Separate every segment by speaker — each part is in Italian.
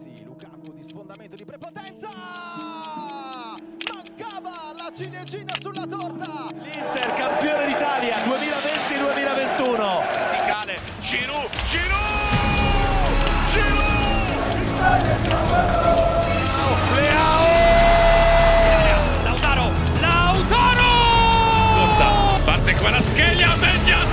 Speaker 1: Messi, Lukaku di sfondamento di prepotenza! Mancava la ciliegina sulla torta!
Speaker 2: L'Inter campione d'Italia 2020-2021.
Speaker 3: Verticale, Giroud, Giroud! Giroud! Leao!
Speaker 2: Lautaro, Lautaro!
Speaker 3: Corsa, parte Kvaratskhelia, Magnan!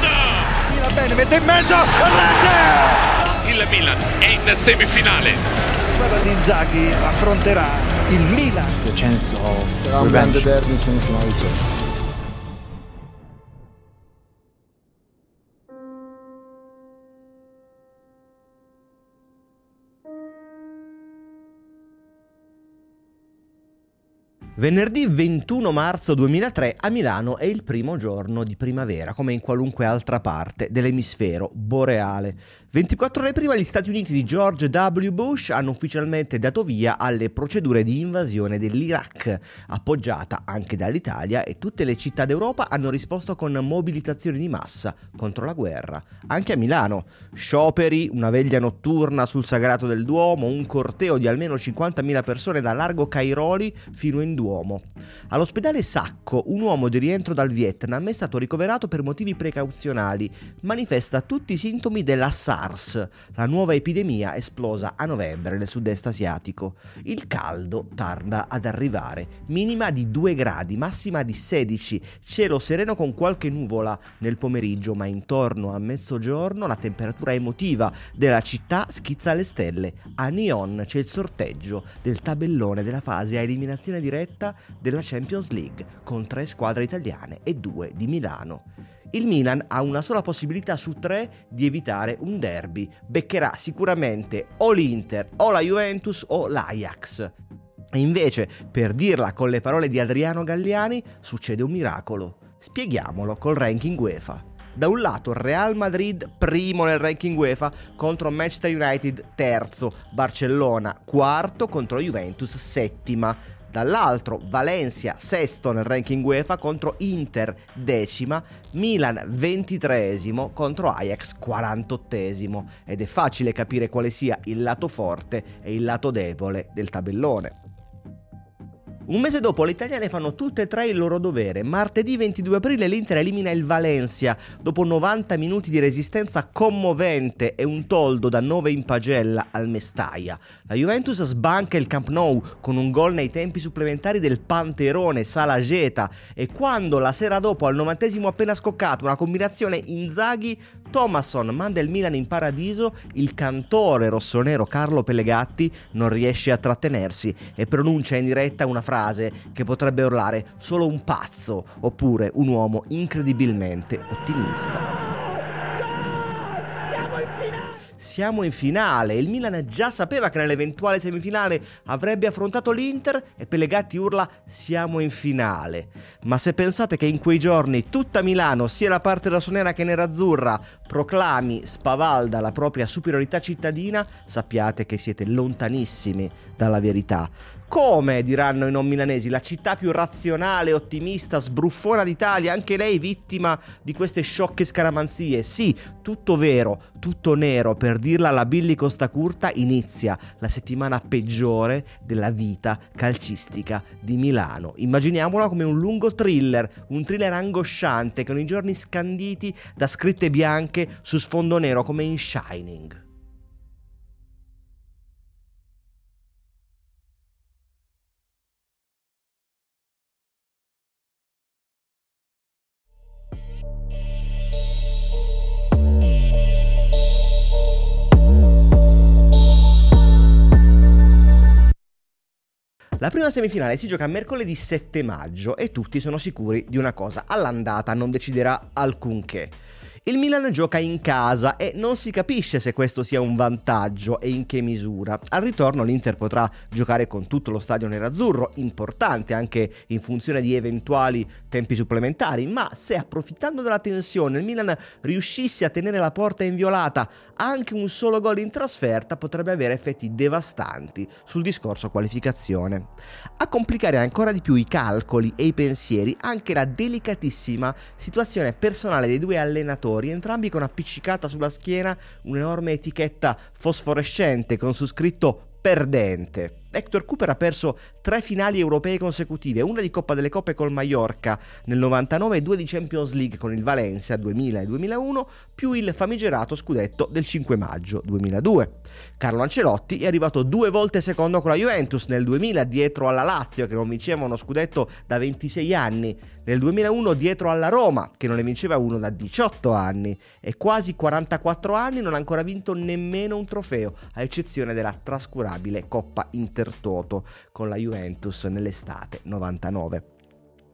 Speaker 4: Tira bene, mette in mezzo, rete!
Speaker 3: Il Milan è in semifinale.
Speaker 4: La squadra di Inzaghi affronterà il Milan.
Speaker 5: the chance of
Speaker 6: Sarà un grande derby in semifinale.
Speaker 7: Venerdì 21 marzo 2003 a Milano è il primo giorno di primavera, come in qualunque altra parte dell'emisfero boreale. 24 ore prima gli Stati Uniti di George W. Bush hanno ufficialmente dato via alle procedure di invasione dell'Iraq, appoggiata anche dall'Italia e tutte le città d'Europa hanno risposto con mobilitazioni di massa contro la guerra. Anche a Milano, scioperi, una veglia notturna sul sagrato del Duomo, un corteo di almeno 50.000 persone da largo Cairoli fino in Duomo. All'ospedale Sacco, un uomo di rientro dal Vietnam è stato ricoverato per motivi precauzionali. Manifesta tutti i sintomi della SARS, la nuova epidemia esplosa a novembre nel sud-est asiatico. Il caldo tarda ad arrivare, minima di 2 gradi, massima di 16, cielo sereno con qualche nuvola nel pomeriggio, ma intorno a mezzogiorno la temperatura emotiva della città schizza alle stelle. A Nyon c'è il sorteggio del tabellone della fase a eliminazione diretta della Champions League con tre squadre italiane e due di Milano. Il Milan ha una sola possibilità su tre di evitare un derby. Beccherà sicuramente o l'Inter, o la Juventus o l'Ajax. E invece, per dirla con le parole di Adriano Galliani, succede un miracolo. Spieghiamolo col ranking UEFA. Da un lato Real Madrid primo nel ranking UEFA contro Manchester United terzo, Barcellona quarto contro Juventus settima. Dall'altro Valencia sesto nel ranking UEFA contro Inter decima, Milan ventitreesimo contro Ajax quarantottesimo ed è facile capire quale sia il lato forte e il lato debole del tabellone. Un mese dopo le italiane fanno tutte e tre il loro dovere. Martedì 22 aprile l'Inter elimina il Valencia dopo 90 minuti di resistenza commovente e un toldo da 9 in pagella al Mestaia. La Juventus sbanca il Camp Nou con un gol nei tempi supplementari del Panterone Salageta e quando la sera dopo al novantesimo appena scoccato una combinazione Inzaghi Thomasson manda il Milan in paradiso, il cantore rossonero Carlo Pellegatti non riesce a trattenersi e pronuncia in diretta una frase che potrebbe urlare solo un pazzo oppure un uomo incredibilmente ottimista. Siamo in finale. Il Milan già sapeva che nell'eventuale semifinale avrebbe affrontato l'Inter e Pellegatti urla siamo in finale. Ma se pensate che in quei giorni tutta Milano, sia la parte rossonera che nerazzurra, proclami spavalda la propria superiorità cittadina, sappiate che siete lontanissimi dalla verità. Come, diranno i non milanesi, la città più razionale, ottimista, sbruffona d'Italia, anche lei vittima di queste sciocche scaramanzie. Sì, tutto vero, tutto nero, per dirla alla Billy Costa Curta, inizia la settimana peggiore della vita calcistica di Milano. Immaginiamola come un lungo thriller, un thriller angosciante con i giorni scanditi da scritte bianche su sfondo nero come in Shining. La prima semifinale si gioca mercoledì 7 maggio e tutti sono sicuri di una cosa, all'andata non deciderà alcunché. Il Milan gioca in casa e non si capisce se questo sia un vantaggio e in che misura. Al ritorno l'Inter potrà giocare con tutto lo stadio nerazzurro, importante anche in funzione di eventuali tempi supplementari, ma se approfittando della tensione il Milan riuscisse a tenere la porta inviolata, anche un solo gol in trasferta potrebbe avere effetti devastanti sul discorso qualificazione. A complicare ancora di più i calcoli e i pensieri anche la delicatissima situazione personale dei due allenatori entrambi con appiccicata sulla schiena un'enorme etichetta fosforescente con su scritto perdente. Hector Cooper ha perso tre finali europee consecutive, una di Coppa delle Coppe col Mallorca nel 99 e due di Champions League con il Valencia 2000 e 2001, più il famigerato scudetto del 5 maggio 2002. Carlo Ancelotti è arrivato due volte secondo con la Juventus, nel 2000 dietro alla Lazio che non vinceva uno scudetto da 26 anni, nel 2001 dietro alla Roma che non ne vinceva uno da 18 anni e quasi 44 anni non ha ancora vinto nemmeno un trofeo, a eccezione della trascurabile Coppa Intertoto con la Juventus nell'estate 99.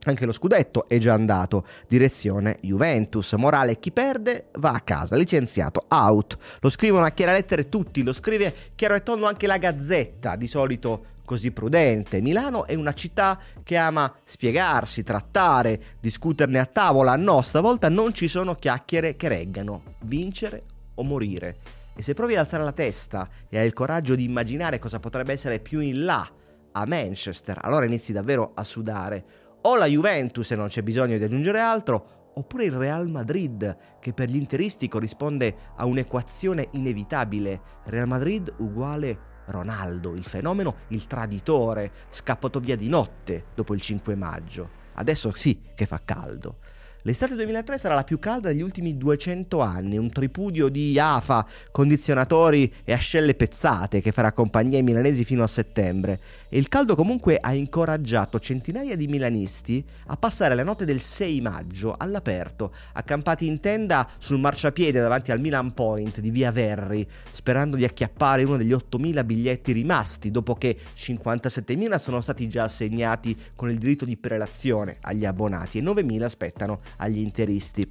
Speaker 7: Anche lo scudetto è già andato, direzione Juventus. Morale, chi perde va a casa, licenziato, out. Lo scrivono a chiare lettere tutti, lo scrive chiaro e tondo anche la Gazzetta, di solito così prudente. Milano è una città che ama spiegarsi, trattare, discuterne a tavola. No, stavolta non ci sono chiacchiere che reggano. Vincere o morire. E se provi ad alzare la testa e hai il coraggio di immaginare cosa potrebbe essere più in là, a Manchester, allora inizi davvero a sudare o la Juventus e non c'è bisogno di aggiungere altro, oppure il Real Madrid, che per gli interisti corrisponde a un'equazione inevitabile. Real Madrid uguale Ronaldo, il fenomeno, il traditore, scappato via di notte dopo il 5 maggio. Adesso sì che fa caldo. L'estate 2003 sarà la più calda degli ultimi 200 anni, un tripudio di afa, condizionatori e ascelle pezzate che farà compagnia ai milanesi fino a settembre. E il caldo comunque ha incoraggiato centinaia di milanisti a passare la notte del 6 maggio all'aperto, accampati in tenda sul marciapiede davanti al Milan Point di via Verri, sperando di acchiappare uno degli 8.000 biglietti rimasti dopo che 57.000 sono stati già assegnati con il diritto di prelazione agli abbonati e 9.000 aspettano agli interisti.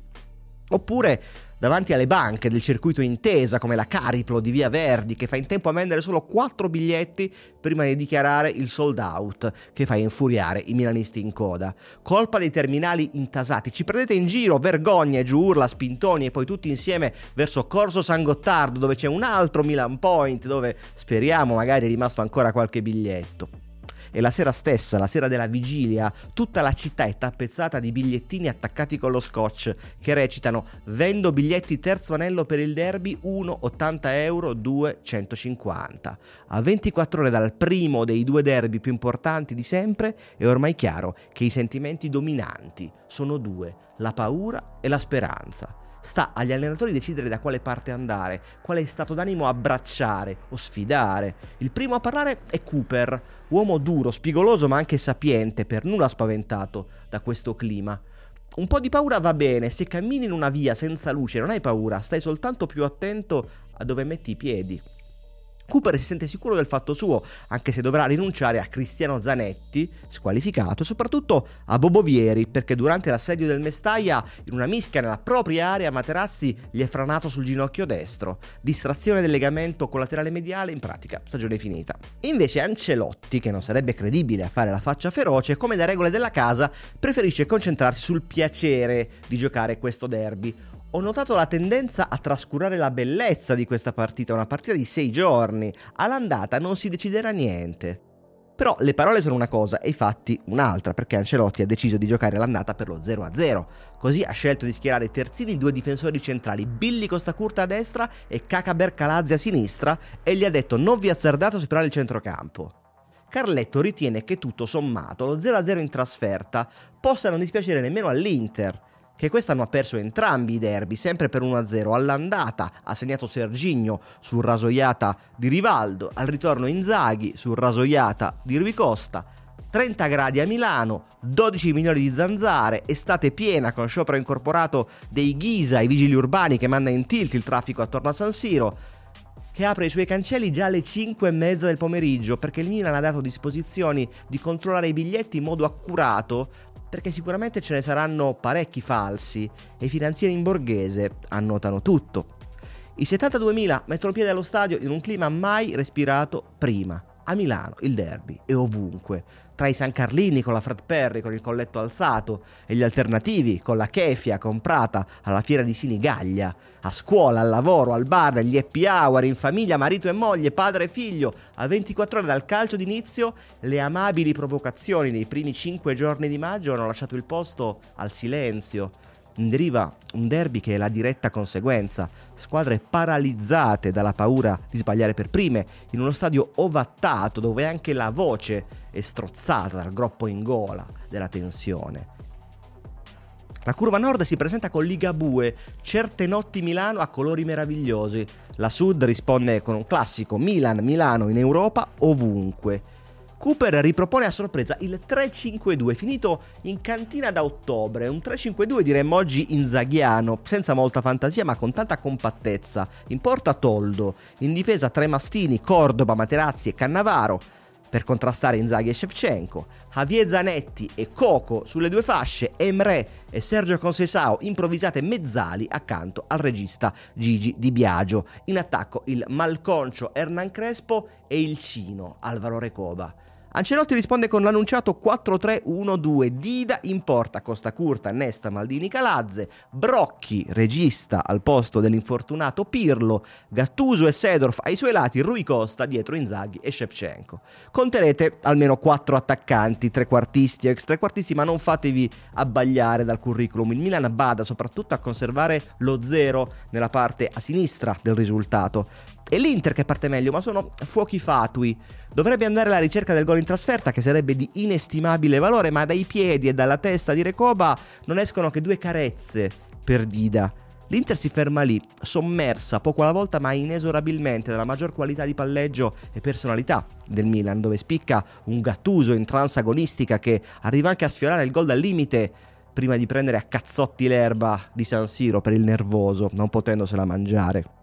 Speaker 7: Oppure davanti alle banche del circuito intesa come la Cariplo di Via Verdi che fa in tempo a vendere solo 4 biglietti prima di dichiarare il sold out che fa infuriare i milanisti in coda. Colpa dei terminali intasati, ci prendete in giro, vergogna giù urla, spintoni e poi tutti insieme verso Corso San Gottardo dove c'è un altro Milan Point dove speriamo magari è rimasto ancora qualche biglietto e la sera stessa, la sera della vigilia, tutta la città è tappezzata di bigliettini attaccati con lo scotch che recitano Vendo biglietti terzo anello per il derby 1 80 euro 2 150. A 24 ore dal primo dei due derby più importanti di sempre è ormai chiaro che i sentimenti dominanti sono due, la paura e la speranza. Sta agli allenatori decidere da quale parte andare, quale stato d'animo abbracciare o sfidare. Il primo a parlare è Cooper, uomo duro, spigoloso ma anche sapiente, per nulla spaventato da questo clima. Un po' di paura va bene, se cammini in una via senza luce non hai paura, stai soltanto più attento a dove metti i piedi. Cooper si sente sicuro del fatto suo, anche se dovrà rinunciare a Cristiano Zanetti, squalificato, e soprattutto a Bobovieri, perché durante l'assedio del Mestaia, in una mischia nella propria area, Materazzi gli è franato sul ginocchio destro. Distrazione del legamento collaterale mediale, in pratica, stagione finita. Invece Ancelotti, che non sarebbe credibile a fare la faccia feroce, come da regole della casa, preferisce concentrarsi sul piacere di giocare questo derby ho notato la tendenza a trascurare la bellezza di questa partita, una partita di sei giorni. All'andata non si deciderà niente. Però le parole sono una cosa e i fatti un'altra, perché Ancelotti ha deciso di giocare l'andata per lo 0-0. Così ha scelto di schierare terzini due difensori centrali, Billy Costacurta a destra e Caca Bercalazzi a sinistra, e gli ha detto non vi azzardate a superare il centrocampo. Carletto ritiene che tutto sommato lo 0-0 in trasferta possa non dispiacere nemmeno all'Inter, che quest'anno ha perso entrambi i derby, sempre per 1-0. All'andata ha segnato Serginho sul rasoiata di Rivaldo, al ritorno Inzaghi sul rasoiata di Rui Costa. 30 gradi a Milano, 12 milioni di zanzare, estate piena con sciopero incorporato dei Ghisa, i vigili urbani che manda in tilt il traffico attorno a San Siro, che apre i suoi cancelli già alle 5 e mezza del pomeriggio perché il Milan ha dato disposizioni di controllare i biglietti in modo accurato perché sicuramente ce ne saranno parecchi falsi e i finanzieri in borghese annotano tutto. I 72.000 mettono piede allo stadio in un clima mai respirato prima. A Milano il derby è ovunque, tra i San Carlini con la Frat Perry con il colletto alzato e gli alternativi con la kefia comprata alla fiera di Sinigaglia, a scuola, al lavoro, al bar, agli happy hour, in famiglia, marito e moglie, padre e figlio, a 24 ore dal calcio d'inizio, le amabili provocazioni dei primi 5 giorni di maggio hanno lasciato il posto al silenzio. In deriva un derby che è la diretta conseguenza, squadre paralizzate dalla paura di sbagliare per prime, in uno stadio ovattato dove anche la voce è strozzata dal groppo in gola della tensione. La curva nord si presenta con Ligabue, certe notti Milano a colori meravigliosi. La sud risponde con un classico Milan-Milano in Europa ovunque. Cooper ripropone a sorpresa il 3-5-2 finito in cantina da ottobre, un 3-5-2 diremmo oggi inzaghiano, senza molta fantasia ma con tanta compattezza. In porta Toldo, in difesa tre mastini, Cordoba, Materazzi e Cannavaro per contrastare Inzaghi e Shevchenko, Javier Zanetti e Coco sulle due fasce, Emre e Sergio Consesao improvvisate mezzali accanto al regista Gigi Di Biagio. In attacco il malconcio Hernan Crespo e il cino Alvaro Recoba. Ancelotti risponde con l'annunciato 4-3-1-2, Dida in porta, Costa Curta, Nesta, Maldini, Calazze, Brocchi, regista al posto dell'infortunato Pirlo, Gattuso e Sedorf ai suoi lati, Rui Costa dietro Inzaghi e Shevchenko. Conterete almeno 4 attaccanti, trequartisti ex trequartisti, ma non fatevi abbagliare dal curriculum. Il Milan bada soprattutto a conservare lo zero nella parte a sinistra del risultato. E l'Inter che parte meglio, ma sono fuochi fatui. Dovrebbe andare alla ricerca del gol in trasferta che sarebbe di inestimabile valore, ma dai piedi e dalla testa di Recoba non escono che due carezze per Dida. L'Inter si ferma lì, sommersa poco alla volta ma inesorabilmente dalla maggior qualità di palleggio e personalità del Milan, dove spicca un Gattuso in transagonistica che arriva anche a sfiorare il gol dal limite prima di prendere a cazzotti l'erba di San Siro per il nervoso, non potendosela mangiare.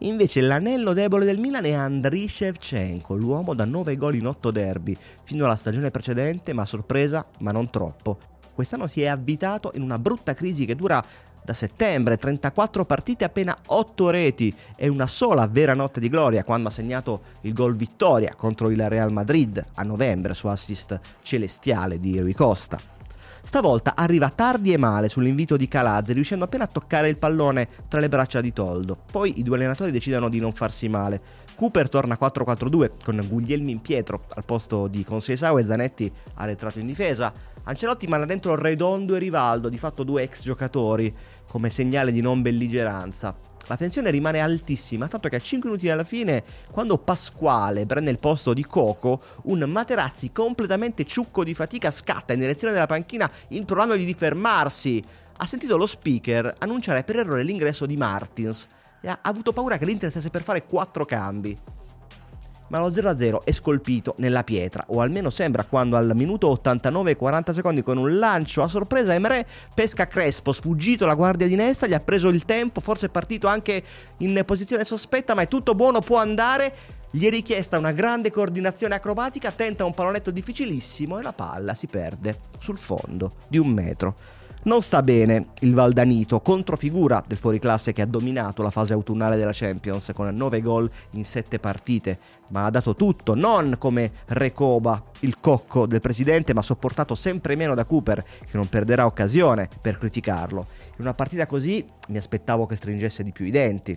Speaker 7: Invece l'anello debole del Milan è Andriy Shevchenko, l'uomo da 9 gol in 8 derby, fino alla stagione precedente, ma sorpresa, ma non troppo. Quest'anno si è avvitato in una brutta crisi che dura da settembre, 34 partite, appena 8 reti e una sola vera notte di gloria quando ha segnato il gol vittoria contro il Real Madrid a novembre su assist celestiale di Rui Costa. Stavolta arriva tardi e male sull'invito di Calazzi, riuscendo appena a toccare il pallone tra le braccia di Toldo. Poi i due allenatori decidono di non farsi male. Cooper torna 4-4-2 con Guglielmi Pietro al posto di Consesao e Zanetti arretrato in difesa. Ancelotti manda dentro Redondo e Rivaldo, di fatto due ex giocatori, come segnale di non belligeranza. La tensione rimane altissima, tanto che a 5 minuti alla fine, quando Pasquale prende il posto di Coco, un Materazzi completamente ciucco di fatica scatta in direzione della panchina implorandogli di fermarsi. Ha sentito lo speaker annunciare per errore l'ingresso di Martins e ha avuto paura che l'Inter stesse per fare 4 cambi ma lo 0-0 è scolpito nella pietra, o almeno sembra quando al minuto 89 e 40 secondi con un lancio a sorpresa Emre pesca Crespo, sfuggito alla guardia di Nesta, gli ha preso il tempo, forse è partito anche in posizione sospetta, ma è tutto buono, può andare. Gli è richiesta una grande coordinazione acrobatica, tenta un pallonetto difficilissimo e la palla si perde sul fondo di un metro. Non sta bene il Valdanito, controfigura del fuoriclasse che ha dominato la fase autunnale della Champions con 9 gol in 7 partite, ma ha dato tutto, non come Recoba, il cocco del presidente, ma sopportato sempre meno da Cooper, che non perderà occasione per criticarlo. In una partita così mi aspettavo che stringesse di più i denti.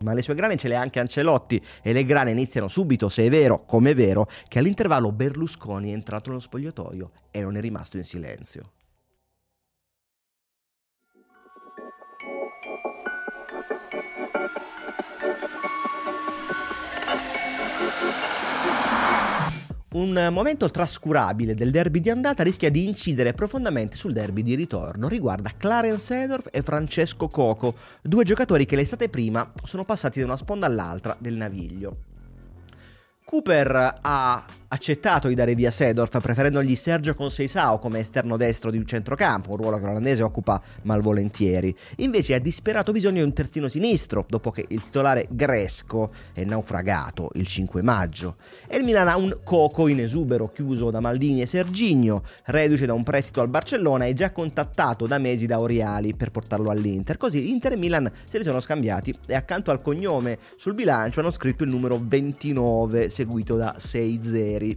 Speaker 7: Ma le sue grane ce le ha anche Ancelotti e le grane iniziano subito, se è vero, come è vero, che all'intervallo Berlusconi è entrato nello spogliatoio e non è rimasto in silenzio. Un momento trascurabile del derby di andata rischia di incidere profondamente sul derby di ritorno. Riguarda Clarence Sedorf e Francesco Coco, due giocatori che l'estate prima sono passati da una sponda all'altra del naviglio. Cooper ha accettato di dare via Sedorf, preferendogli Sergio Conceisao come esterno destro di un centrocampo, un ruolo che l'olandese occupa malvolentieri. Invece ha disperato bisogno di un terzino sinistro, dopo che il titolare Gresco è naufragato il 5 maggio. E il Milan ha un Coco in esubero, chiuso da Maldini e Serginio, reduce da un prestito al Barcellona e già contattato da mesi da Oriali per portarlo all'Inter. Così Inter e Milan se li sono scambiati e accanto al cognome sul bilancio hanno scritto il numero 29, seguito da 6 0 ieri.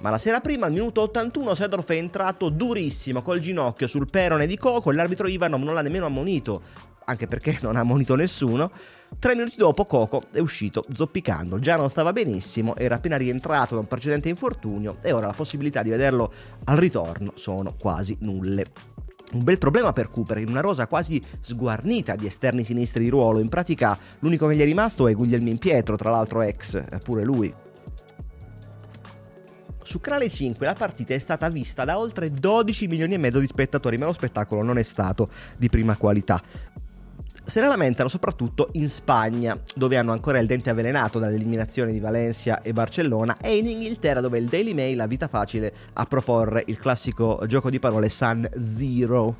Speaker 7: Ma la sera prima, al minuto 81, Sedorf è entrato durissimo col ginocchio sul perone di Coco l'arbitro Ivanov non l'ha nemmeno ammonito, anche perché non ha ammonito nessuno. Tre minuti dopo Coco è uscito zoppicando, già non stava benissimo, era appena rientrato da un precedente infortunio e ora la possibilità di vederlo al ritorno sono quasi nulle. Un bel problema per Cooper, in una rosa quasi sguarnita di esterni sinistri di ruolo. In pratica l'unico che gli è rimasto è Guglielmin Pietro, tra l'altro ex, pure lui. Su Canale 5 la partita è stata vista da oltre 12 milioni e mezzo di spettatori, ma lo spettacolo non è stato di prima qualità. Se ne lamentano soprattutto in Spagna, dove hanno ancora il dente avvelenato dall'eliminazione di Valencia e Barcellona, e in Inghilterra, dove il Daily Mail ha vita facile a proporre il classico gioco di parole Sun Zero.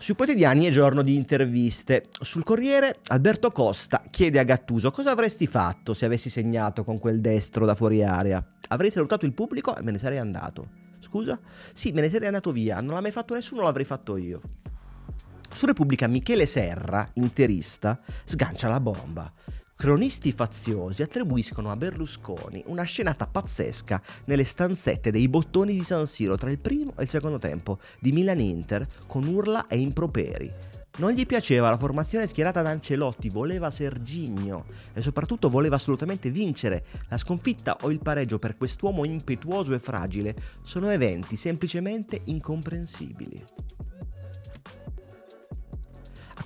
Speaker 7: Sui quotidiani è giorno di interviste. Sul Corriere Alberto Costa chiede a Gattuso cosa avresti fatto se avessi segnato con quel destro da fuori area. Avrei salutato il pubblico e me ne sarei andato. Scusa? Sì, me ne sarei andato via, non l'ha mai fatto nessuno, l'avrei fatto io. Su Repubblica Michele Serra, interista, sgancia la bomba. Cronisti faziosi attribuiscono a Berlusconi una scenata pazzesca nelle stanzette dei bottoni di San Siro tra il primo e il secondo tempo di Milan-Inter con urla e improperi. Non gli piaceva la formazione schierata da Ancelotti, voleva Serginio e soprattutto voleva assolutamente vincere. La sconfitta o il pareggio per quest'uomo impetuoso e fragile sono eventi semplicemente incomprensibili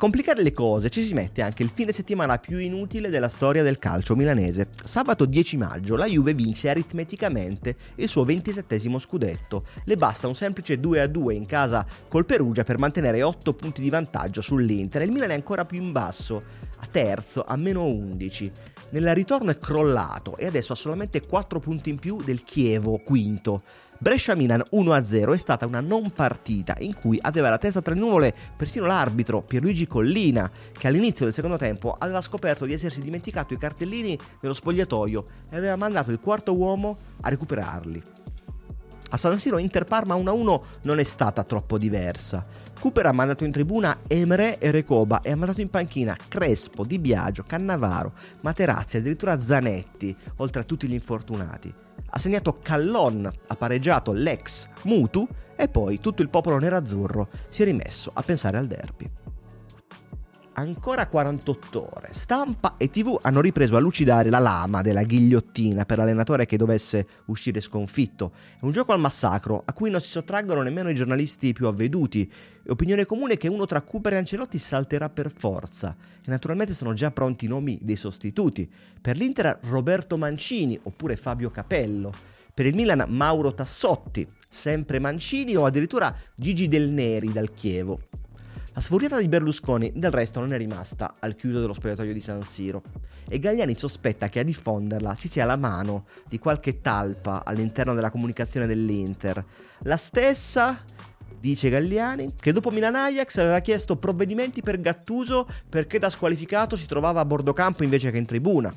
Speaker 7: complicare le cose ci si mette anche il fine settimana più inutile della storia del calcio milanese. Sabato 10 maggio la Juve vince aritmeticamente il suo 27 scudetto. Le basta un semplice 2-2 in casa col Perugia per mantenere 8 punti di vantaggio sull'Inter. Il Milan è ancora più in basso, a terzo, a meno 11. Nel ritorno è crollato e adesso ha solamente 4 punti in più del Chievo, quinto. Brescia-Milan 1-0 è stata una non partita in cui aveva la testa tra le nuvole persino l'arbitro Pierluigi Collina, che all'inizio del secondo tempo aveva scoperto di essersi dimenticato i cartellini nello spogliatoio e aveva mandato il quarto uomo a recuperarli. A San Siro Inter Parma 1-1 non è stata troppo diversa. Cooper ha mandato in tribuna Emre e Recoba e ha mandato in panchina Crespo, Di Biagio, Cannavaro, Materazzi e addirittura Zanetti, oltre a tutti gli infortunati ha segnato Callon, ha pareggiato l'ex Mutu e poi tutto il popolo nerazzurro si è rimesso a pensare al derby. Ancora 48 ore, stampa e tv hanno ripreso a lucidare la lama della ghigliottina per l'allenatore che dovesse uscire sconfitto. È un gioco al massacro a cui non si sottraggono nemmeno i giornalisti più avveduti. È opinione comune che uno tra Cooper e Ancelotti salterà per forza. E naturalmente sono già pronti i nomi dei sostituti. Per l'Inter Roberto Mancini oppure Fabio Capello. Per il Milan Mauro Tassotti, sempre Mancini o addirittura Gigi Del Neri dal Chievo. La sfuriata di Berlusconi del resto non è rimasta al chiuso dello spogliatoio di San Siro e Gagliani sospetta che a diffonderla ci sia la mano di qualche talpa all'interno della comunicazione dell'Inter. La stessa dice Galliani, che dopo Milan Ajax aveva chiesto provvedimenti per Gattuso perché da squalificato si trovava a bordo campo invece che in tribuna.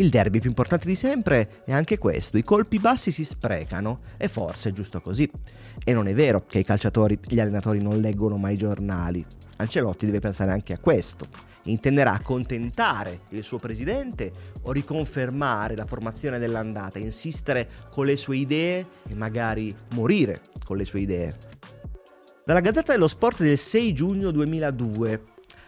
Speaker 7: Il derby più importante di sempre è anche questo, i colpi bassi si sprecano e forse è giusto così. E non è vero che i calciatori, gli allenatori non leggono mai i giornali. Ancelotti deve pensare anche a questo. Intenderà accontentare il suo presidente o riconfermare la formazione dell'andata, insistere con le sue idee e magari morire con le sue idee. Dalla Gazzetta dello Sport del 6 giugno 2002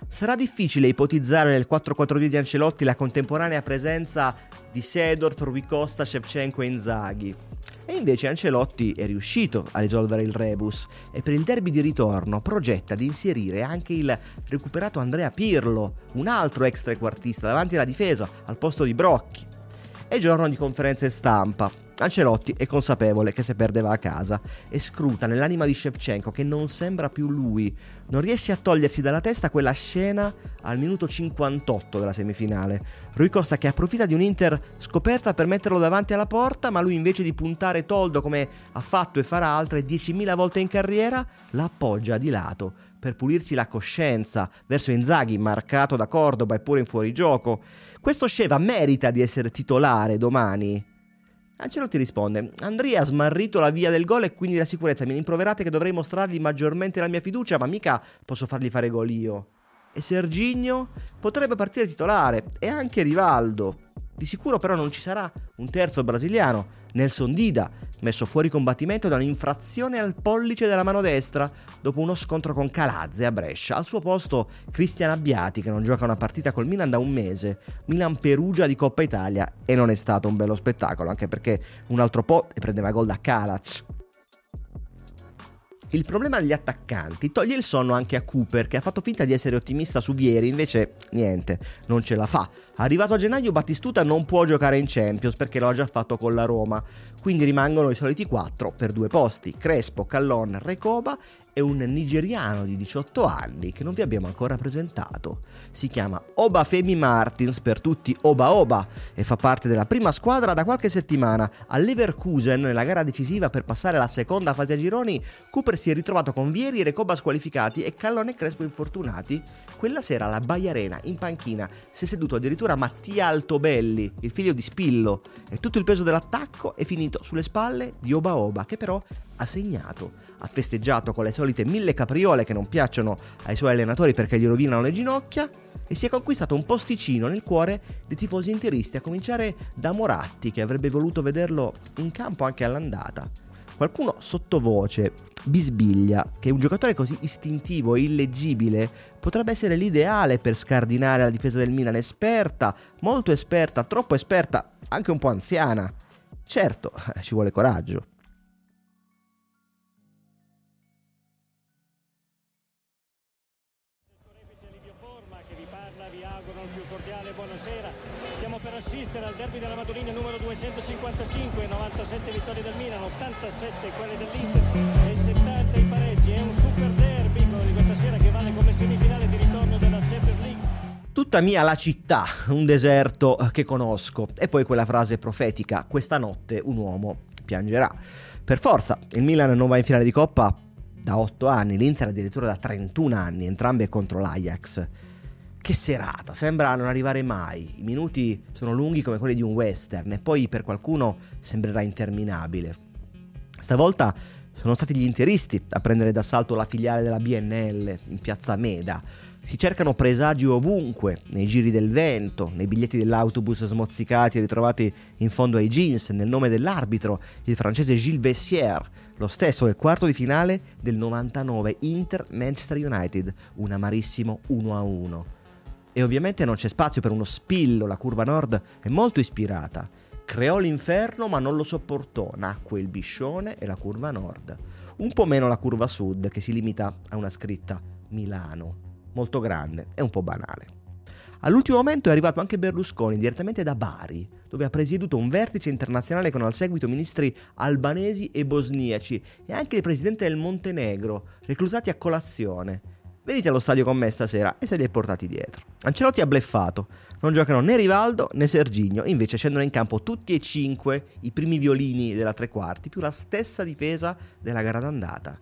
Speaker 7: Sarà difficile ipotizzare nel 4-4-2 di Ancelotti la contemporanea presenza di Sedorf, Rui Costa, Shevchenko e Inzaghi. E invece Ancelotti è riuscito a risolvere il rebus e per il derby di ritorno progetta di inserire anche il recuperato Andrea Pirlo, un altro ex trequartista davanti alla difesa al posto di Brocchi. È giorno di conferenze stampa. Ancelotti è consapevole che se perdeva a casa e scruta nell'anima di Shevchenko che non sembra più lui. Non riesce a togliersi dalla testa quella scena al minuto 58 della semifinale. Rui Costa che approfitta di un Inter scoperta per metterlo davanti alla porta, ma lui invece di puntare Toldo come ha fatto e farà altre 10.000 volte in carriera, la appoggia di lato per pulirsi la coscienza verso Inzaghi marcato da Cordoba eppure in fuorigioco. Questo Sceva merita di essere titolare domani. Ancelotti risponde: Andrea ha smarrito la via del gol e quindi la sicurezza. Mi rimproverate che dovrei mostrargli maggiormente la mia fiducia, ma mica posso fargli fare gol io. E Serginio potrebbe partire titolare, e anche Rivaldo. Di sicuro però non ci sarà un terzo brasiliano. Nelson Dida, messo fuori combattimento da un'infrazione al pollice della mano destra dopo uno scontro con Calazze a Brescia. Al suo posto Cristian Abbiati che non gioca una partita col Milan da un mese. Milan Perugia di Coppa Italia e non è stato un bello spettacolo anche perché un altro po' e prendeva gol da Kalac. Il problema degli attaccanti toglie il sonno anche a Cooper, che ha fatto finta di essere ottimista su Vieri, invece niente, non ce la fa. Arrivato a gennaio Battistuta non può giocare in Champions perché lo ha già fatto con la Roma, quindi rimangono i soliti quattro per due posti, Crespo, Callon, Recoba e un nigeriano di 18 anni che non vi abbiamo ancora presentato. Si chiama Obafemi Martins, per tutti Oba Oba, e fa parte della prima squadra da qualche settimana. A Leverkusen, nella gara decisiva per passare alla seconda fase a gironi, Cooper si è ritrovato con Vieri e Recoba squalificati e Callone e Crespo infortunati. Quella sera alla Baia Arena, in panchina, si è seduto addirittura Mattia Altobelli, il figlio di Spillo, e tutto il peso dell'attacco è finito sulle spalle di Oba Oba, che però ha segnato, ha festeggiato con le solite mille capriole che non piacciono ai suoi allenatori perché gli rovinano le ginocchia e si è conquistato un posticino nel cuore dei tifosi interisti, a cominciare da Moratti che avrebbe voluto vederlo in campo anche all'andata. Qualcuno sottovoce bisbiglia che un giocatore così istintivo e illeggibile potrebbe essere l'ideale per scardinare la difesa del Milan, esperta, molto esperta, troppo esperta, anche un po' anziana. Certo, ci vuole coraggio. Tutta mia la città, un deserto che conosco. E poi quella frase profetica, questa notte un uomo piangerà. Per forza, il Milan non va in finale di Coppa da 8 anni, l'Inter addirittura da 31 anni, entrambe contro l'Ajax. Che serata, sembra non arrivare mai. I minuti sono lunghi come quelli di un western e poi per qualcuno sembrerà interminabile. Stavolta sono stati gli interisti a prendere d'assalto la filiale della BNL in piazza Meda. Si cercano presagi ovunque, nei giri del vento, nei biglietti dell'autobus smozzicati e ritrovati in fondo ai jeans, nel nome dell'arbitro, il francese Gilles Vessier, lo stesso del quarto di finale del 99 Inter-Manchester United, un amarissimo 1-1. E ovviamente non c'è spazio per uno spillo, la curva nord è molto ispirata. Creò l'inferno ma non lo sopportò, nacque il biscione e la curva nord. Un po' meno la curva sud che si limita a una scritta Milano, molto grande e un po' banale. All'ultimo momento è arrivato anche Berlusconi direttamente da Bari, dove ha presieduto un vertice internazionale con al seguito ministri albanesi e bosniaci e anche il presidente del Montenegro, reclusati a colazione. Venite allo stadio con me stasera e se li hai portati dietro. Ancelotti ha bleffato. Non giocano né Rivaldo né Serginio, invece scendono in campo tutti e cinque i primi violini della tre quarti, più la stessa difesa della gara d'andata.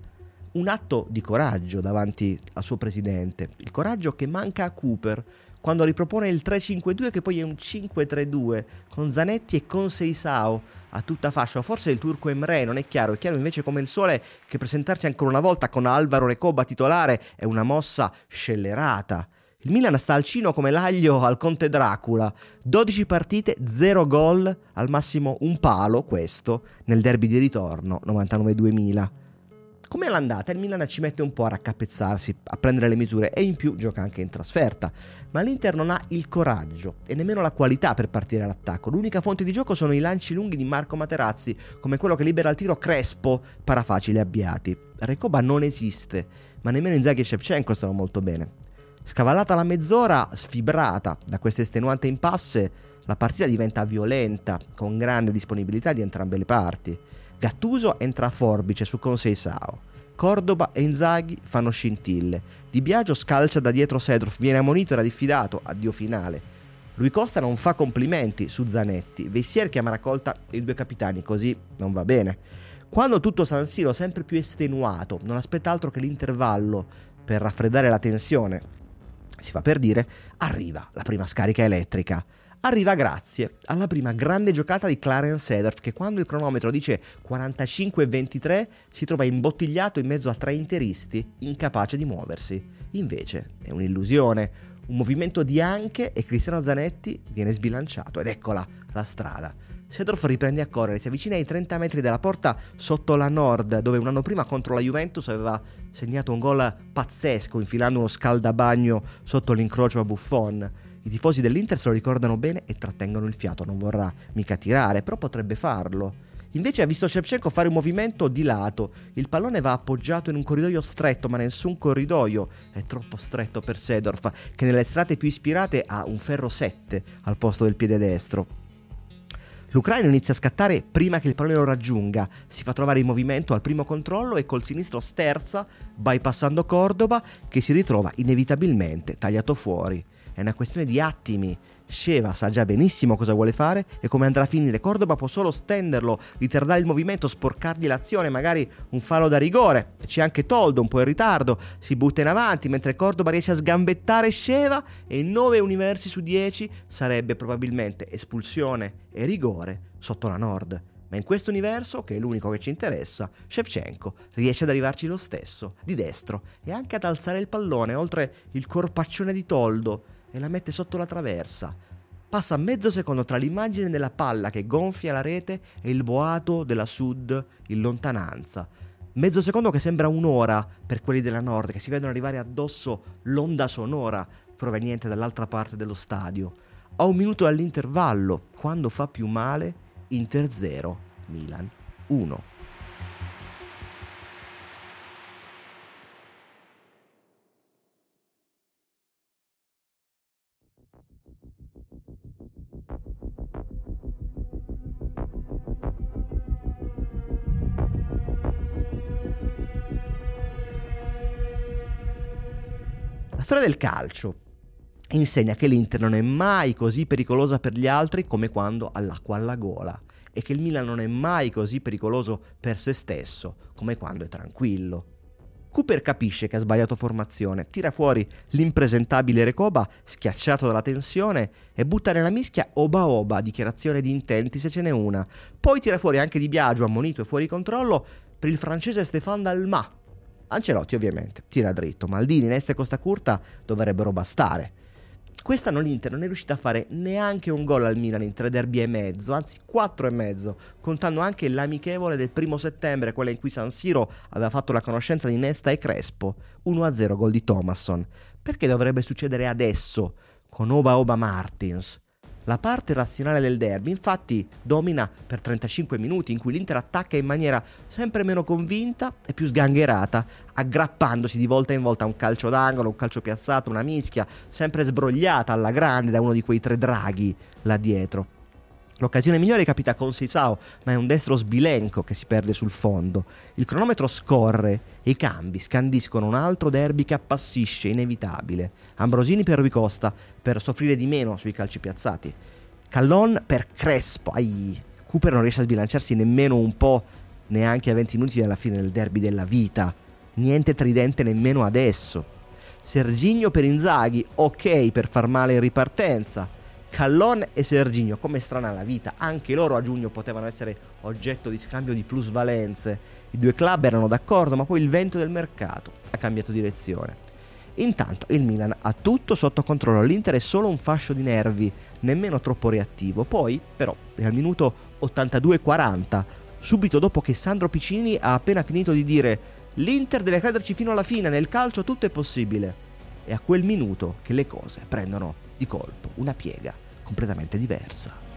Speaker 7: Un atto di coraggio davanti al suo presidente, il coraggio che manca a Cooper quando ripropone il 3-5-2 che poi è un 5-3-2 con Zanetti e con Seisao a tutta fascia, forse il turco Emre, non è chiaro, è chiaro invece come il sole che presentarci ancora una volta con Alvaro Recoba titolare è una mossa scellerata. Il Milan sta al cino come l'aglio al conte Dracula, 12 partite, 0 gol, al massimo un palo questo, nel derby di ritorno 99-2000. Come l'andata, il Milan ci mette un po' a raccapezzarsi, a prendere le misure e in più gioca anche in trasferta. Ma l'Inter non ha il coraggio e nemmeno la qualità per partire all'attacco. L'unica fonte di gioco sono i lanci lunghi di Marco Materazzi, come quello che libera il tiro Crespo, parafacili abbiati. Recoba non esiste, ma nemmeno Inzaghi e Shevchenko stanno molto bene. Scavallata la mezz'ora, sfibrata da questa estenuante impasse, la partita diventa violenta, con grande disponibilità di entrambe le parti. Gattuso entra a forbice su Sao. Cordoba e Inzaghi fanno scintille. Di Biagio scalcia da dietro Sedrov, viene ammonito, era diffidato, addio finale. Lui Costa non fa complimenti su Zanetti. Vessier chiama raccolta i due capitani, così non va bene. Quando tutto San Siro, sempre più estenuato, non aspetta altro che l'intervallo per raffreddare la tensione, si fa per dire, arriva la prima scarica elettrica arriva grazie alla prima grande giocata di Clarence Seedorf che quando il cronometro dice 45-23 si trova imbottigliato in mezzo a tre interisti incapace di muoversi. Invece è un'illusione, un movimento di anche e Cristiano Zanetti viene sbilanciato ed eccola la strada. Sedorf riprende a correre, si avvicina ai 30 metri dalla porta sotto la Nord, dove un anno prima contro la Juventus aveva segnato un gol pazzesco infilando uno scaldabagno sotto l'incrocio a Buffon. I tifosi dell'Inter se lo ricordano bene e trattengono il fiato, non vorrà mica tirare, però potrebbe farlo. Invece ha visto Shevchenko fare un movimento di lato. Il pallone va appoggiato in un corridoio stretto, ma nessun corridoio è troppo stretto per Sedorf, che nelle strade più ispirate ha un ferro 7 al posto del piede destro. L'Ucraina inizia a scattare prima che il pallone lo raggiunga, si fa trovare in movimento al primo controllo e col sinistro sterza, bypassando Cordoba, che si ritrova inevitabilmente tagliato fuori. È una questione di attimi. Sheva sa già benissimo cosa vuole fare e come andrà a finire. Cordoba può solo stenderlo, ritardare il movimento, sporcargli l'azione, magari un fallo da rigore. C'è anche Toldo un po' in ritardo, si butta in avanti mentre Cordoba riesce a sgambettare Sheva e in 9 universi su 10 sarebbe probabilmente espulsione e rigore sotto la Nord. Ma in questo universo, che è l'unico che ci interessa, Shevchenko riesce ad arrivarci lo stesso, di destro, e anche ad alzare il pallone oltre il corpaccione di Toldo e la mette sotto la traversa. Passa mezzo secondo tra l'immagine della palla che gonfia la rete e il boato della Sud in lontananza. Mezzo secondo che sembra un'ora per quelli della Nord che si vedono arrivare addosso l'onda sonora proveniente dall'altra parte dello stadio. A un minuto dall'intervallo, quando fa più male, Inter 0, Milan 1. Storia del calcio insegna che l'Inter non è mai così pericolosa per gli altri come quando ha l'acqua alla gola e che il Milan non è mai così pericoloso per se stesso come quando è tranquillo. Cooper capisce che ha sbagliato formazione, tira fuori l'impresentabile Recoba, schiacciato dalla tensione, e butta nella mischia Oba Oba, dichiarazione di intenti se ce n'è una. Poi tira fuori anche Di Biagio, ammonito e fuori controllo, per il francese Stéphane Dalma. Ancelotti ovviamente, tira dritto, Maldini, Nesta e Costa Curta dovrebbero bastare. Quest'anno l'Inter non è riuscita a fare neanche un gol al Milan in tre derby e mezzo, anzi quattro e mezzo, contando anche l'amichevole del primo settembre, quella in cui San Siro aveva fatto la conoscenza di Nesta e Crespo, 1-0 gol di Thomasson. Perché dovrebbe succedere adesso con Oba Oba Martins? La parte razionale del derby infatti domina per 35 minuti in cui l'Inter attacca in maniera sempre meno convinta e più sgangherata, aggrappandosi di volta in volta a un calcio d'angolo, un calcio piazzato, una mischia, sempre sbrogliata alla grande da uno di quei tre draghi là dietro. L'occasione migliore capita con Seisao, ma è un destro sbilenco che si perde sul fondo. Il cronometro scorre e i cambi scandiscono un altro derby che appassisce, inevitabile. Ambrosini per Rubicosta, per soffrire di meno sui calci piazzati. Callon per Crespo. Ai. Cooper non riesce a sbilanciarsi nemmeno un po', neanche a 20 minuti dalla fine del derby della vita. Niente tridente nemmeno adesso. Serginio per Inzaghi, ok per far male in ripartenza. Callon e Serginio, come strana la vita, anche loro a giugno potevano essere oggetto di scambio di plusvalenze. I due club erano d'accordo, ma poi il vento del mercato ha cambiato direzione. Intanto il Milan ha tutto sotto controllo, l'Inter è solo un fascio di nervi, nemmeno troppo reattivo. Poi, però, al minuto 82-40, subito dopo che Sandro Piccini ha appena finito di dire l'Inter deve crederci fino alla fine, nel calcio tutto è possibile. È a quel minuto che le cose prendono di colpo una piega completamente diversa.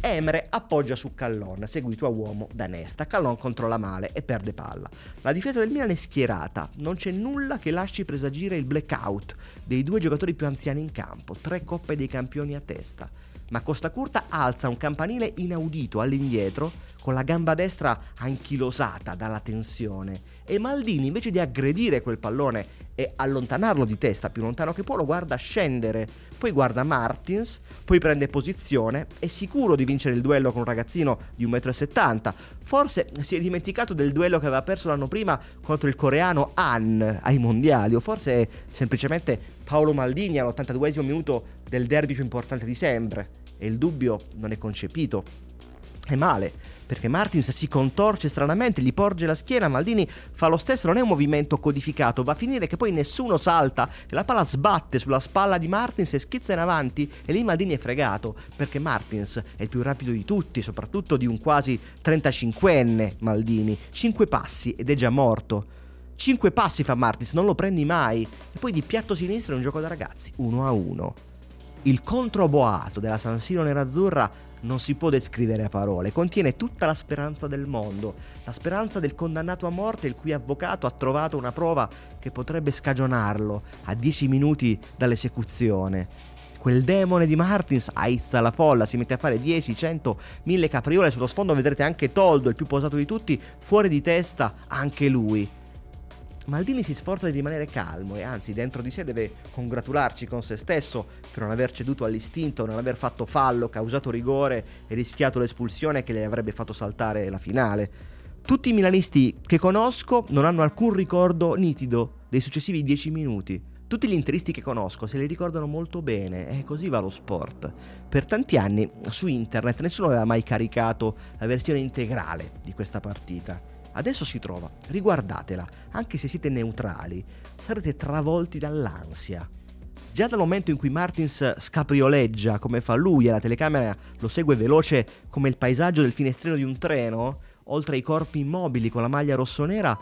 Speaker 7: Emre appoggia su Callon, seguito a uomo da Nesta. Callon controlla male e perde palla. La difesa del Milan è schierata, non c'è nulla che lasci presagire il blackout dei due giocatori più anziani in campo, tre coppe dei campioni a testa. Ma Costa Curta alza un campanile inaudito all'indietro con la gamba destra anchilosata dalla tensione e Maldini invece di aggredire quel pallone e allontanarlo di testa più lontano che può lo guarda scendere, poi guarda Martins, poi prende posizione, è sicuro di vincere il duello con un ragazzino di 1,70 m, forse si è dimenticato del duello che aveva perso l'anno prima contro il coreano Han ai mondiali o forse è semplicemente Paolo Maldini all'82 minuto del derby più importante di sempre. E il dubbio non è concepito. È male, perché Martins si contorce stranamente, gli porge la schiena, Maldini fa lo stesso, non è un movimento codificato, va a finire che poi nessuno salta e la palla sbatte sulla spalla di Martins e schizza in avanti e lì Maldini è fregato, perché Martins è il più rapido di tutti, soprattutto di un quasi 35enne Maldini, 5 passi ed è già morto. 5 passi fa Martins, non lo prendi mai. E poi di piatto sinistro è un gioco da ragazzi, 1 a 1. Il controboato della San Siro nerazzurra non si può descrivere a parole, contiene tutta la speranza del mondo, la speranza del condannato a morte il cui avvocato ha trovato una prova che potrebbe scagionarlo a 10 minuti dall'esecuzione. Quel demone di Martins aizza la folla, si mette a fare 10, 100, 1000 capriole, sullo sfondo vedrete anche Toldo, il più posato di tutti, fuori di testa anche lui. Maldini si sforza di rimanere calmo e anzi dentro di sé deve congratularci con se stesso per non aver ceduto all'istinto, non aver fatto fallo, causato rigore e rischiato l'espulsione che le avrebbe fatto saltare la finale. Tutti i milanisti che conosco non hanno alcun ricordo nitido dei successivi dieci minuti. Tutti gli interisti che conosco se li ricordano molto bene e così va lo sport. Per tanti anni su internet nessuno aveva mai caricato la versione integrale di questa partita. Adesso si trova, riguardatela, anche se siete neutrali, sarete travolti dall'ansia. Già dal momento in cui Martins scaprioleggia come fa lui e la telecamera lo segue veloce come il paesaggio del finestrino di un treno, oltre ai corpi immobili con la maglia rossonera,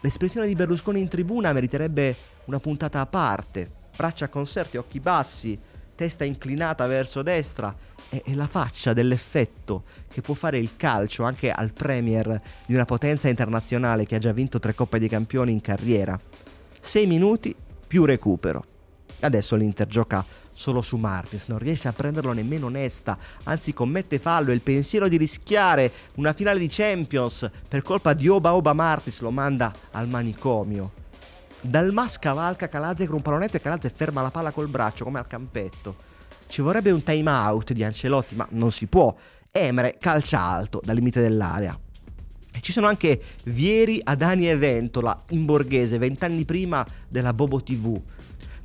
Speaker 7: l'espressione di Berlusconi in tribuna meriterebbe una puntata a parte. Braccia conserte, occhi bassi, testa inclinata verso destra è, la faccia dell'effetto che può fare il calcio anche al Premier di una potenza internazionale che ha già vinto tre Coppe dei Campioni in carriera. Sei minuti più recupero. Adesso l'Inter gioca solo su Martins, non riesce a prenderlo nemmeno onesta, anzi commette fallo e il pensiero di rischiare una finale di Champions per colpa di Oba Oba Martins lo manda al manicomio. Dalmas cavalca Calazze con un pallonetto e Calazze ferma la palla col braccio come al campetto. Ci vorrebbe un time out di Ancelotti, ma non si può. Emre calcia alto dal limite dell'area. E ci sono anche Vieri, Adani e Ventola in borghese, vent'anni prima della Bobo TV.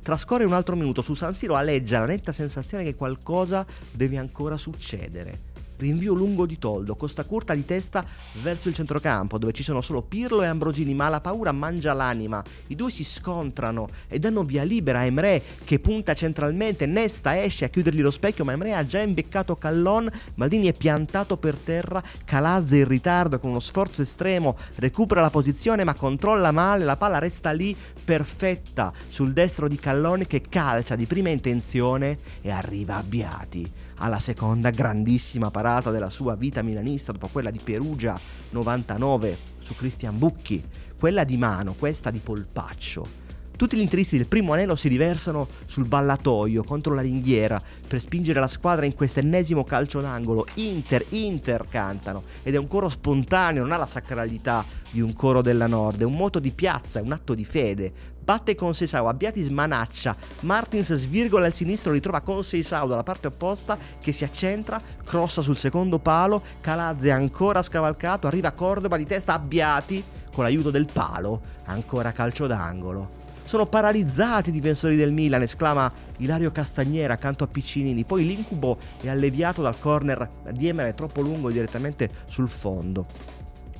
Speaker 7: Trascorre un altro minuto su San Siro aleggia la netta sensazione che qualcosa deve ancora succedere. Rinvio lungo di Toldo, costa curta di testa verso il centrocampo, dove ci sono solo Pirlo e Ambrosini, ma la paura mangia l'anima. I due si scontrano e danno via libera a Emre, che punta centralmente, Nesta esce a chiudergli lo specchio, ma Emre ha già imbeccato Callon, Maldini è piantato per terra, Calazze in ritardo con uno sforzo estremo, recupera la posizione ma controlla male, la palla resta lì perfetta sul destro di Callon che calcia di prima intenzione e arriva a Biati alla seconda grandissima parata della sua vita milanista dopo quella di Perugia 99 su Cristian Bucchi, quella di mano, questa di polpaccio. Tutti gli interisti del primo anello si riversano sul ballatoio contro la ringhiera per spingere la squadra in questo ennesimo calcio d'angolo. Inter, Inter cantano ed è un coro spontaneo, non ha la sacralità di un coro della Nord, è un moto di piazza, è un atto di fede batte con Seisao, Abbiati smanaccia, Martins svirgola il sinistro, ritrova con Seisao dalla parte opposta che si accentra, crossa sul secondo palo, Calazze ancora scavalcato, arriva Cordoba di testa, Abbiati con l'aiuto del palo, ancora calcio d'angolo. Sono paralizzati i difensori del Milan, esclama Ilario Castagnera accanto a Piccinini. Poi l'incubo è alleviato dal corner di Emere troppo lungo direttamente sul fondo.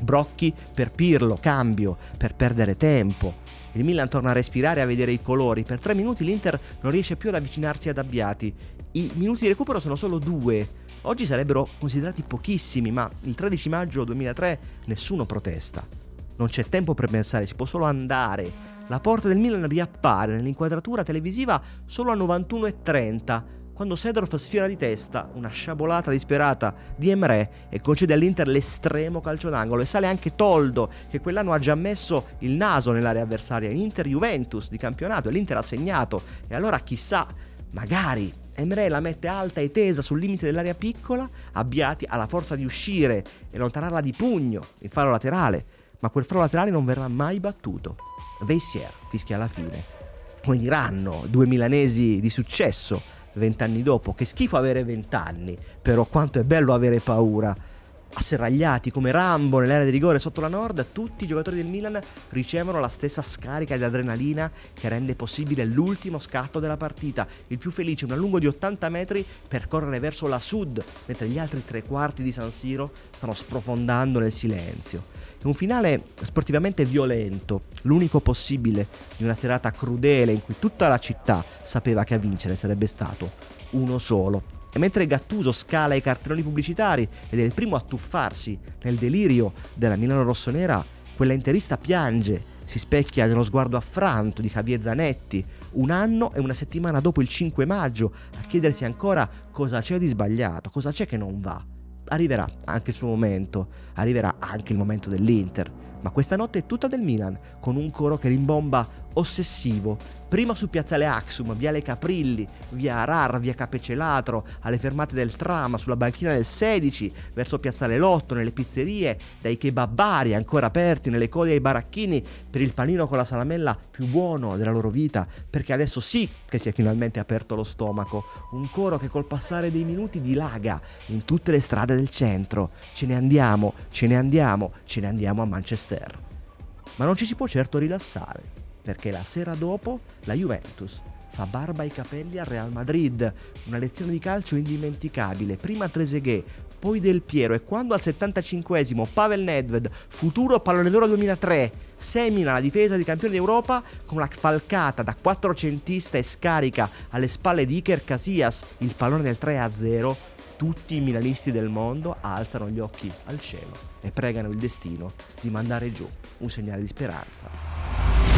Speaker 7: Brocchi per Pirlo, cambio per perdere tempo. Il Milan torna a respirare e a vedere i colori. Per tre minuti l'Inter non riesce più ad avvicinarsi ad Abbiati. I minuti di recupero sono solo due. Oggi sarebbero considerati pochissimi, ma il 13 maggio 2003 nessuno protesta. Non c'è tempo per pensare, si può solo andare. La porta del Milan riappare nell'inquadratura televisiva solo a 91.30 quando Sedorf sfiora di testa una sciabolata disperata di Emre e concede all'Inter l'estremo calcio d'angolo e sale anche Toldo che quell'anno ha già messo il naso nell'area avversaria. In Inter Juventus di campionato e l'Inter ha segnato. E allora chissà magari Emre la mette alta e tesa sul limite dell'area piccola Abbiati ha la forza di uscire e allontanarla di pugno il faro laterale. Ma quel faro laterale non verrà mai battuto. Veissier fischia alla fine. Come diranno due milanesi di successo vent'anni dopo. Che schifo avere vent'anni, però quanto è bello avere paura. Asserragliati come Rambo nell'area di rigore sotto la Nord, tutti i giocatori del Milan ricevono la stessa scarica di adrenalina che rende possibile l'ultimo scatto della partita. Il più felice, un allungo di 80 metri per correre verso la Sud, mentre gli altri tre quarti di San Siro stanno sprofondando nel silenzio. Un finale sportivamente violento, l'unico possibile di una serata crudele in cui tutta la città sapeva che a vincere sarebbe stato uno solo. E mentre Gattuso scala i cartelloni pubblicitari ed è il primo a tuffarsi nel delirio della Milano rossonera, quella interista piange si specchia nello sguardo affranto di Javier Zanetti, un anno e una settimana dopo il 5 maggio, a chiedersi ancora cosa c'è di sbagliato, cosa c'è che non va. Arriverà anche il suo momento, arriverà anche il momento dell'Inter, ma questa notte è tutta del Milan, con un coro che rimbomba ossessivo, prima su Piazzale Axum, Viale Caprilli, via Arar, via Capecelatro, alle fermate del tram, sulla banchina del 16, verso Piazzale Lotto, nelle pizzerie, dai kebabari ancora aperti, nelle code ai baracchini, per il panino con la salamella più buono della loro vita, perché adesso sì che si è finalmente aperto lo stomaco, un coro che col passare dei minuti dilaga in tutte le strade del centro. Ce ne andiamo, ce ne andiamo, ce ne andiamo a Manchester. Ma non ci si può certo rilassare perché la sera dopo la Juventus fa barba ai capelli al Real Madrid, una lezione di calcio indimenticabile, prima Trezeguet, poi Del Piero e quando al 75esimo Pavel Nedved, futuro pallone d'oro 2003, semina la difesa di campione d'Europa con una falcata da quattrocentista e scarica alle spalle di Iker Casillas. Il pallone del 3-0, tutti i milanisti del mondo alzano gli occhi al cielo e pregano il destino di mandare giù un segnale di speranza.